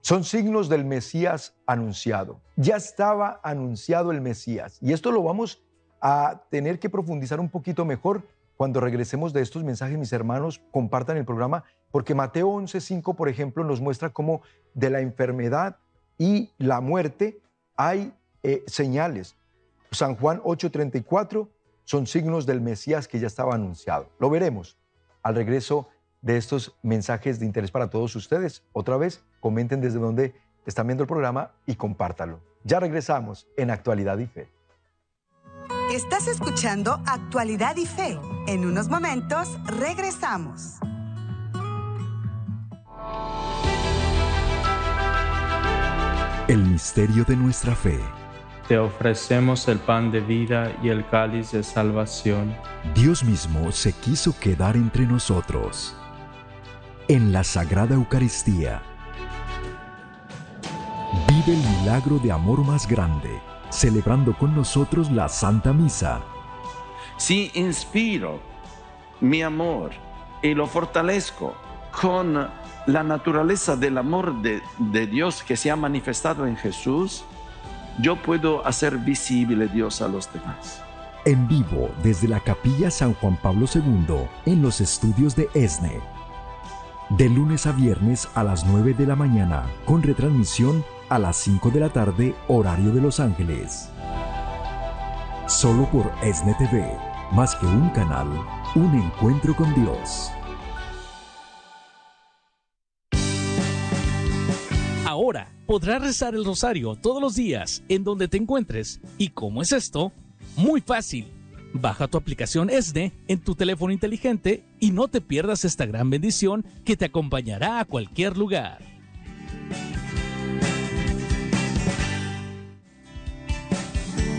son signos del Mesías anunciado. Ya estaba anunciado el Mesías. Y esto lo vamos a tener que profundizar un poquito mejor cuando regresemos de estos mensajes, mis hermanos, compartan el programa, porque Mateo 11:5, por ejemplo, nos muestra cómo de la enfermedad y la muerte hay eh, señales. San Juan 8:34 son signos del Mesías que ya estaba anunciado. Lo veremos al regreso de estos mensajes de interés para todos ustedes. Otra vez, comenten desde donde están viendo el programa y compártalo. Ya regresamos en Actualidad y Fe. Estás escuchando Actualidad y Fe. En unos momentos regresamos. El misterio de nuestra fe. Te ofrecemos el pan de vida y el cáliz de salvación. Dios mismo se quiso quedar entre nosotros en la Sagrada Eucaristía. Vive el milagro de amor más grande, celebrando con nosotros la Santa Misa. Si inspiro mi amor y lo fortalezco con la naturaleza del amor de, de Dios que se ha manifestado en Jesús, yo puedo hacer visible Dios a los demás. En vivo desde la Capilla San Juan Pablo II en los estudios de ESNE de lunes a viernes a las 9 de la mañana, con retransmisión a las 5 de la tarde, horario de Los Ángeles. Solo por ESNE TV, más que un canal, un encuentro con Dios. Ahora podrás rezar el rosario todos los días en donde te encuentres. ¿Y cómo es esto? Muy fácil Baja tu aplicación ESNE en tu teléfono inteligente y no te pierdas esta gran bendición que te acompañará a cualquier lugar.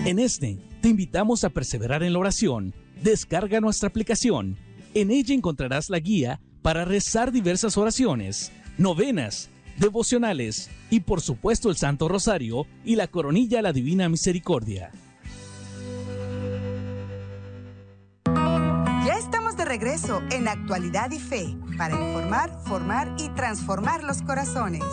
En ESNE te invitamos a perseverar en la oración. Descarga nuestra aplicación. En ella encontrarás la guía para rezar diversas oraciones, novenas, devocionales y por supuesto el Santo Rosario y la coronilla a la Divina Misericordia. Regreso en Actualidad y Fe para informar, formar y transformar los corazones.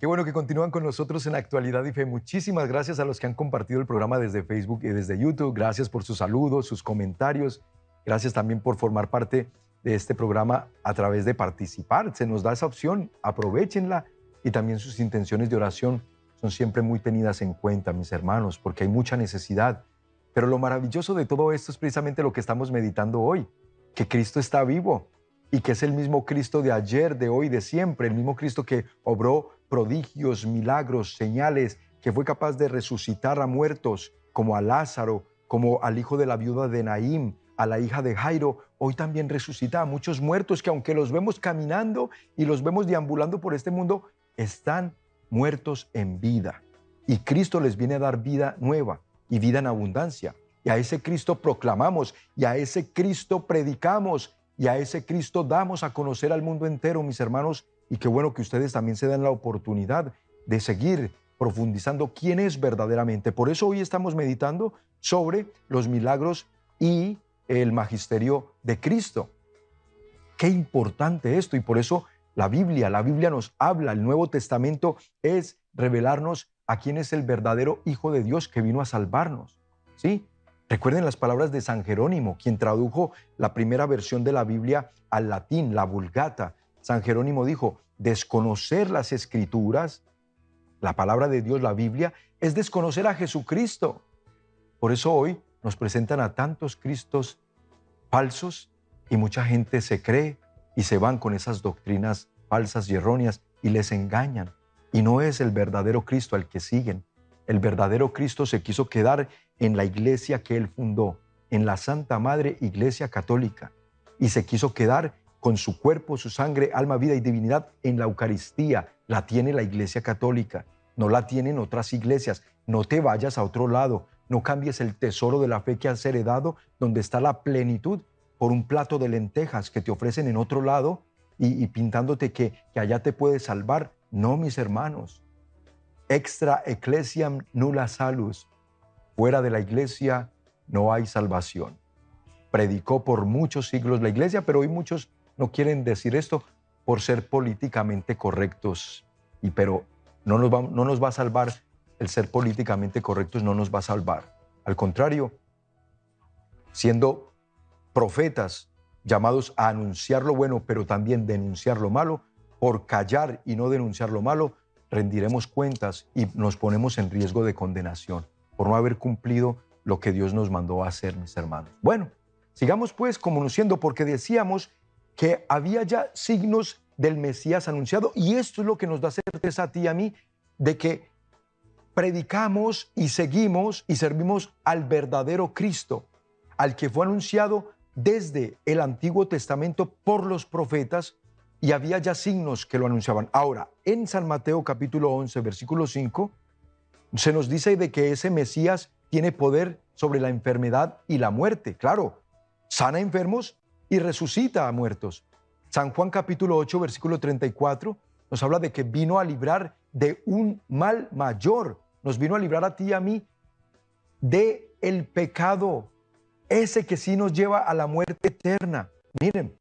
Qué bueno que continúan con nosotros en Actualidad y Fe. Muchísimas gracias a los que han compartido el programa desde Facebook y desde YouTube. Gracias por sus saludos, sus comentarios. Gracias también por formar parte de este programa a través de participar. Se nos da esa opción, aprovechenla y también sus intenciones de oración son siempre muy tenidas en cuenta, mis hermanos, porque hay mucha necesidad pero lo maravilloso de todo esto es precisamente lo que estamos meditando hoy, que Cristo está vivo y que es el mismo Cristo de ayer, de hoy, de siempre, el mismo Cristo que obró prodigios, milagros, señales, que fue capaz de resucitar a muertos como a Lázaro, como al hijo de la viuda de Naim, a la hija de Jairo, hoy también resucita a muchos muertos que aunque los vemos caminando y los vemos deambulando por este mundo, están muertos en vida. Y Cristo les viene a dar vida nueva y vida en abundancia. Y a ese Cristo proclamamos, y a ese Cristo predicamos, y a ese Cristo damos a conocer al mundo entero, mis hermanos, y qué bueno que ustedes también se den la oportunidad de seguir profundizando quién es verdaderamente. Por eso hoy estamos meditando sobre los milagros y el magisterio de Cristo. Qué importante esto y por eso la Biblia, la Biblia nos habla, el Nuevo Testamento es revelarnos a quién es el verdadero Hijo de Dios que vino a salvarnos. ¿Sí? Recuerden las palabras de San Jerónimo, quien tradujo la primera versión de la Biblia al latín, la Vulgata. San Jerónimo dijo, desconocer las escrituras, la palabra de Dios, la Biblia, es desconocer a Jesucristo. Por eso hoy nos presentan a tantos Cristos falsos y mucha gente se cree y se van con esas doctrinas falsas y erróneas y les engañan. Y no es el verdadero Cristo al que siguen. El verdadero Cristo se quiso quedar en la iglesia que él fundó, en la Santa Madre Iglesia Católica, y se quiso quedar con su cuerpo, su sangre, alma, vida y divinidad en la Eucaristía. La tiene la Iglesia Católica, no la tienen otras iglesias. No te vayas a otro lado, no cambies el tesoro de la fe que has heredado, donde está la plenitud, por un plato de lentejas que te ofrecen en otro lado y, pintándote que, que allá te puedes salvar. No, mis hermanos. Extra ecclesiam nulla salus. Fuera de la iglesia no hay salvación. Predicó por muchos siglos la iglesia, pero hoy muchos no quieren decir esto por ser políticamente correctos. Y pero no nos va, no nos va a salvar el ser políticamente correctos, no nos va a salvar. Al contrario, siendo profetas llamados a anunciar lo bueno, pero también denunciar lo malo, por callar y no denunciar lo malo, rendiremos cuentas y nos ponemos en riesgo de condenación por no haber cumplido lo que Dios nos mandó a hacer, mis hermanos. Bueno, sigamos pues conociendo porque decíamos que había ya signos del Mesías anunciado y esto es lo que nos da certeza a ti y a mí de que predicamos y seguimos y servimos al verdadero Cristo, al que fue anunciado desde el Antiguo Testamento por los profetas y había ya signos que lo anunciaban. Ahora, en San Mateo capítulo 11, versículo 5, se nos dice de que ese Mesías tiene poder sobre la enfermedad y la muerte. Claro, sana enfermos y resucita a muertos. San Juan capítulo 8, versículo 34, nos habla de que vino a librar de un mal mayor. Nos vino a librar a ti y a mí de el pecado, ese que sí nos lleva a la muerte eterna. Miren,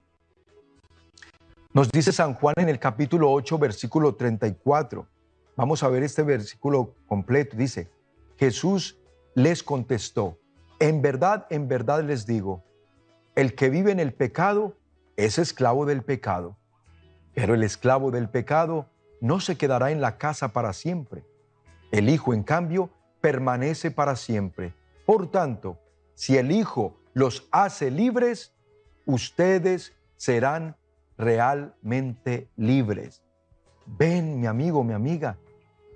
nos dice San Juan en el capítulo 8, versículo 34. Vamos a ver este versículo completo. Dice, Jesús les contestó, en verdad, en verdad les digo, el que vive en el pecado es esclavo del pecado, pero el esclavo del pecado no se quedará en la casa para siempre. El Hijo, en cambio, permanece para siempre. Por tanto, si el Hijo los hace libres, ustedes serán realmente libres. Ven, mi amigo, mi amiga,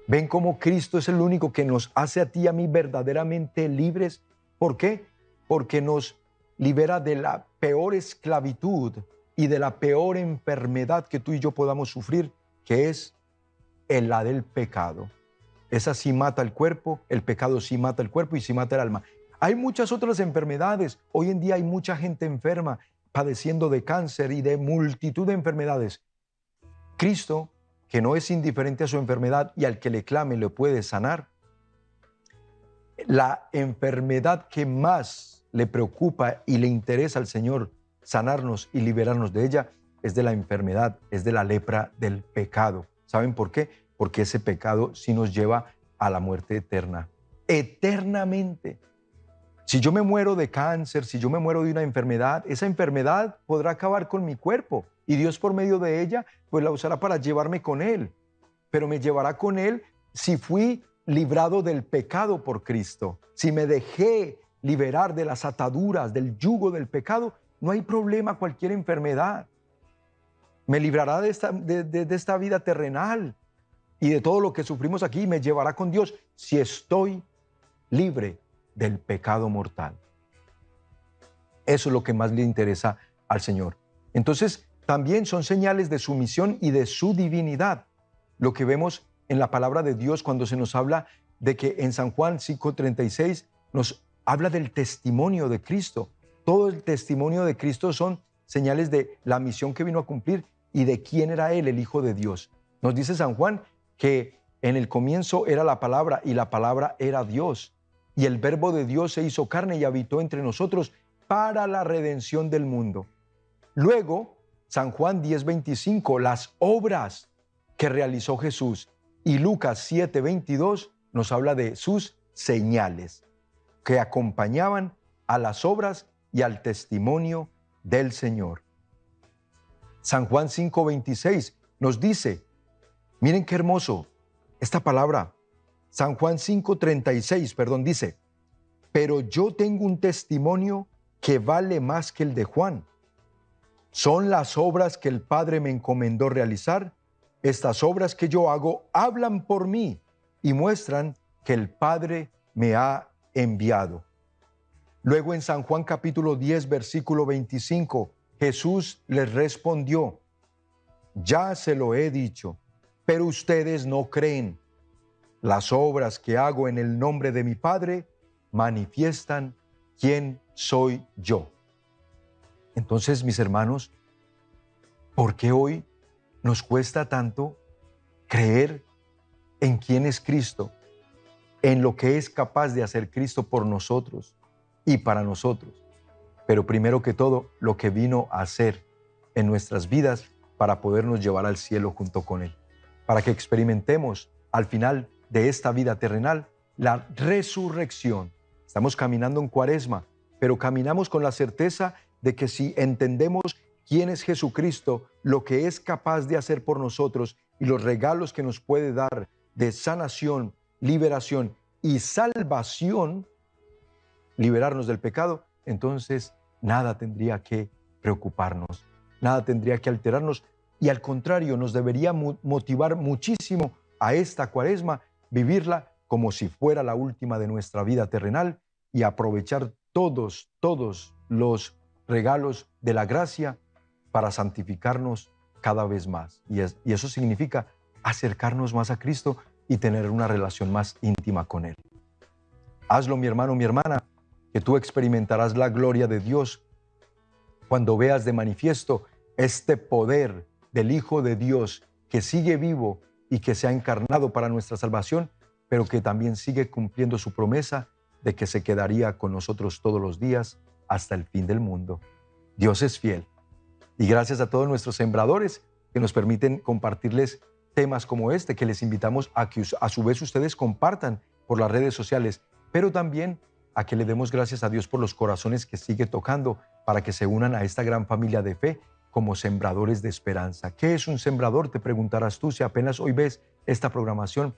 ven cómo Cristo es el único que nos hace a ti y a mí verdaderamente libres. ¿Por qué? Porque nos libera de la peor esclavitud y de la peor enfermedad que tú y yo podamos sufrir, que es la del pecado. Esa sí mata el cuerpo, el pecado sí mata el cuerpo y sí mata el alma. Hay muchas otras enfermedades. Hoy en día hay mucha gente enferma padeciendo de cáncer y de multitud de enfermedades. Cristo que no es indiferente a su enfermedad y al que le clame le puede sanar, la enfermedad que más le preocupa y le interesa al Señor sanarnos y liberarnos de ella es de la enfermedad, es de la lepra del pecado. ¿Saben por qué? Porque ese pecado sí nos lleva a la muerte eterna, eternamente. Si yo me muero de cáncer, si yo me muero de una enfermedad, esa enfermedad podrá acabar con mi cuerpo, y Dios por medio de ella, pues la usará para llevarme con Él. Pero me llevará con Él si fui librado del pecado por Cristo, si me dejé liberar de las ataduras, del yugo del pecado, no hay problema, cualquier enfermedad. Me librará de esta, de, esta vida terrenal y de todo lo que sufrimos aquí, me llevará con Dios si estoy libre del pecado mortal. Eso es lo que más le interesa al Señor. Entonces, también son señales de su misión y de su divinidad. Lo que vemos en la palabra de Dios cuando se nos habla de que en San Juan 5:36 nos habla del testimonio de Cristo. Todo el testimonio de Cristo son señales de la misión que vino a cumplir y de quién era Él, el Hijo de Dios. Nos dice San Juan que en el comienzo era la palabra y la palabra era Dios. Y el verbo de Dios se hizo carne y habitó entre nosotros para la redención del mundo. Luego, San Juan 10:25, las obras que realizó Jesús. Y Lucas 7:22 nos habla de sus señales que acompañaban a las obras y al testimonio del Señor. San Juan 5:26 nos dice, miren qué hermoso esta palabra. San Juan 5:36, perdón, dice, pero yo tengo un testimonio que vale más que el de Juan. Son las obras que el Padre me encomendó realizar. Estas obras que yo hago hablan por mí y muestran que el Padre me ha enviado. Luego en San Juan capítulo 10, versículo 25, Jesús les respondió, ya se lo he dicho, pero ustedes no creen. Las obras que hago en el nombre de mi Padre manifiestan quién soy yo. Entonces, mis hermanos, ¿por qué hoy nos cuesta tanto creer en quién es Cristo, en lo que es capaz de hacer Cristo por nosotros y para nosotros? Pero primero que todo, lo que vino a hacer en nuestras vidas para podernos llevar al cielo junto con Él, para que experimentemos al final de esta vida terrenal la resurrección. Estamos caminando en cuaresma, pero caminamos con la certeza de que si entendemos quién es Jesucristo, lo que es capaz de hacer por nosotros y los regalos que nos puede dar de sanación, liberación y salvación, liberarnos del pecado, entonces nada tendría que preocuparnos, nada tendría que alterarnos y al contrario nos debería motivar muchísimo a esta cuaresma, vivirla como si fuera la última de nuestra vida terrenal y aprovechar todos, todos los regalos de la gracia para santificarnos cada vez más. Y, y eso significa acercarnos más a Cristo y tener una relación más íntima con Él. Hazlo, mi hermano, mi hermana, que tú experimentarás la gloria de Dios cuando veas de manifiesto este poder del Hijo de Dios que sigue vivo y que se ha encarnado para nuestra salvación, pero que también sigue cumpliendo su promesa de que se quedaría con nosotros todos los días hasta el fin del mundo. Dios es fiel. Y gracias a todos nuestros sembradores que nos permiten compartirles temas como este, que les invitamos a que a su vez ustedes compartan por las redes sociales, pero también a que le demos gracias a Dios por los corazones que sigue tocando para que se unan a esta gran familia de fe como sembradores de esperanza. ¿Qué es un sembrador? Te preguntarás tú si apenas hoy ves esta programación.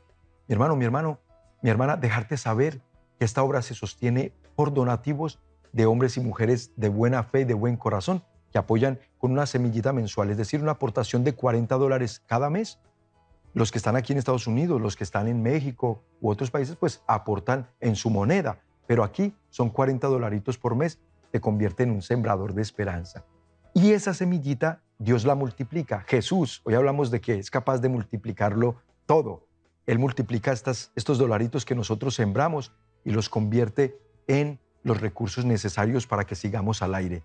Mi hermano, mi hermano, mi hermana, dejarte saber que esta obra se sostiene por donativos de hombres y mujeres de buena fe, de buen corazón, que apoyan con una semillita mensual, es decir, una aportación de 40 dólares cada mes. Los que están aquí en Estados Unidos, los que están en México u otros países, pues aportan en su moneda, pero aquí son 40 dolaritos por mes, te convierte en un sembrador de esperanza. Y esa semillita Dios la multiplica. Jesús, hoy hablamos de que es capaz de multiplicarlo todo. Él multiplica estas, estos dolaritos que nosotros sembramos y los convierte en los recursos necesarios para que sigamos al aire,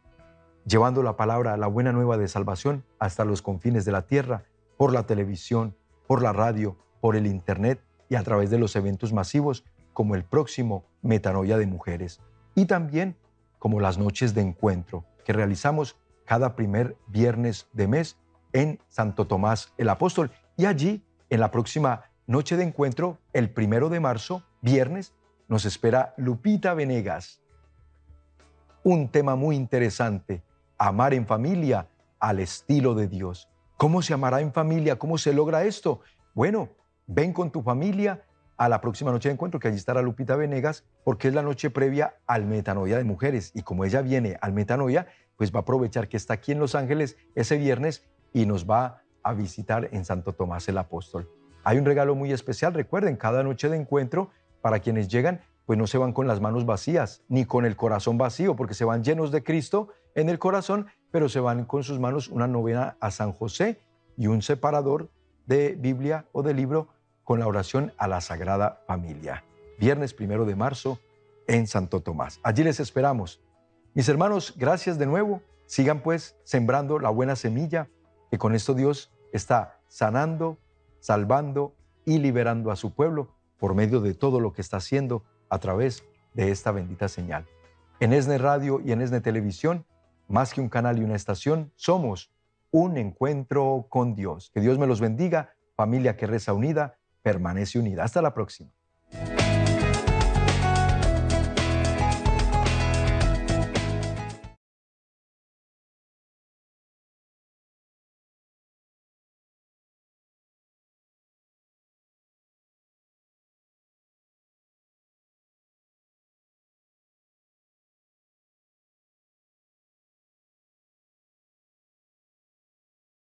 llevando la palabra, la buena nueva de salvación hasta los confines de la tierra, por la televisión, por la radio, por el Internet y a través de los eventos masivos como el próximo Metanoia de Mujeres y también como las noches de encuentro que realizamos cada primer viernes de mes en Santo Tomás el Apóstol. Y allí, en la próxima noche de encuentro, el primero de marzo, viernes, nos espera Lupita Venegas. Un tema muy interesante, amar en familia al estilo de Dios. ¿Cómo se amará en familia? ¿Cómo se logra esto? Bueno, ven con tu familia a la próxima noche de encuentro, que allí estará Lupita Venegas, porque es la noche previa al Metanoia de Mujeres. Y como ella viene al Metanoia, pues va a aprovechar que está aquí en Los Ángeles ese viernes y nos va a visitar en Santo Tomás el Apóstol. Hay un regalo muy especial, recuerden, cada noche de encuentro, para quienes llegan, pues no se van con las manos vacías, ni con el corazón vacío, porque se van llenos de Cristo en el corazón, pero se van con sus manos una novena a San José y un separador de Biblia o de libro con la oración a la Sagrada Familia. Viernes primero de marzo en Santo Tomás. Allí les esperamos. Mis hermanos, gracias de nuevo. Sigan pues sembrando la buena semilla, que con esto Dios está sanando, salvando y liberando a su pueblo por medio de todo lo que está haciendo a través de esta bendita señal. En ESNE Radio y en ESNE Televisión, más que un canal y una estación, somos un encuentro con Dios. Que Dios me los bendiga, familia que reza unida, permanece unida. Hasta la próxima.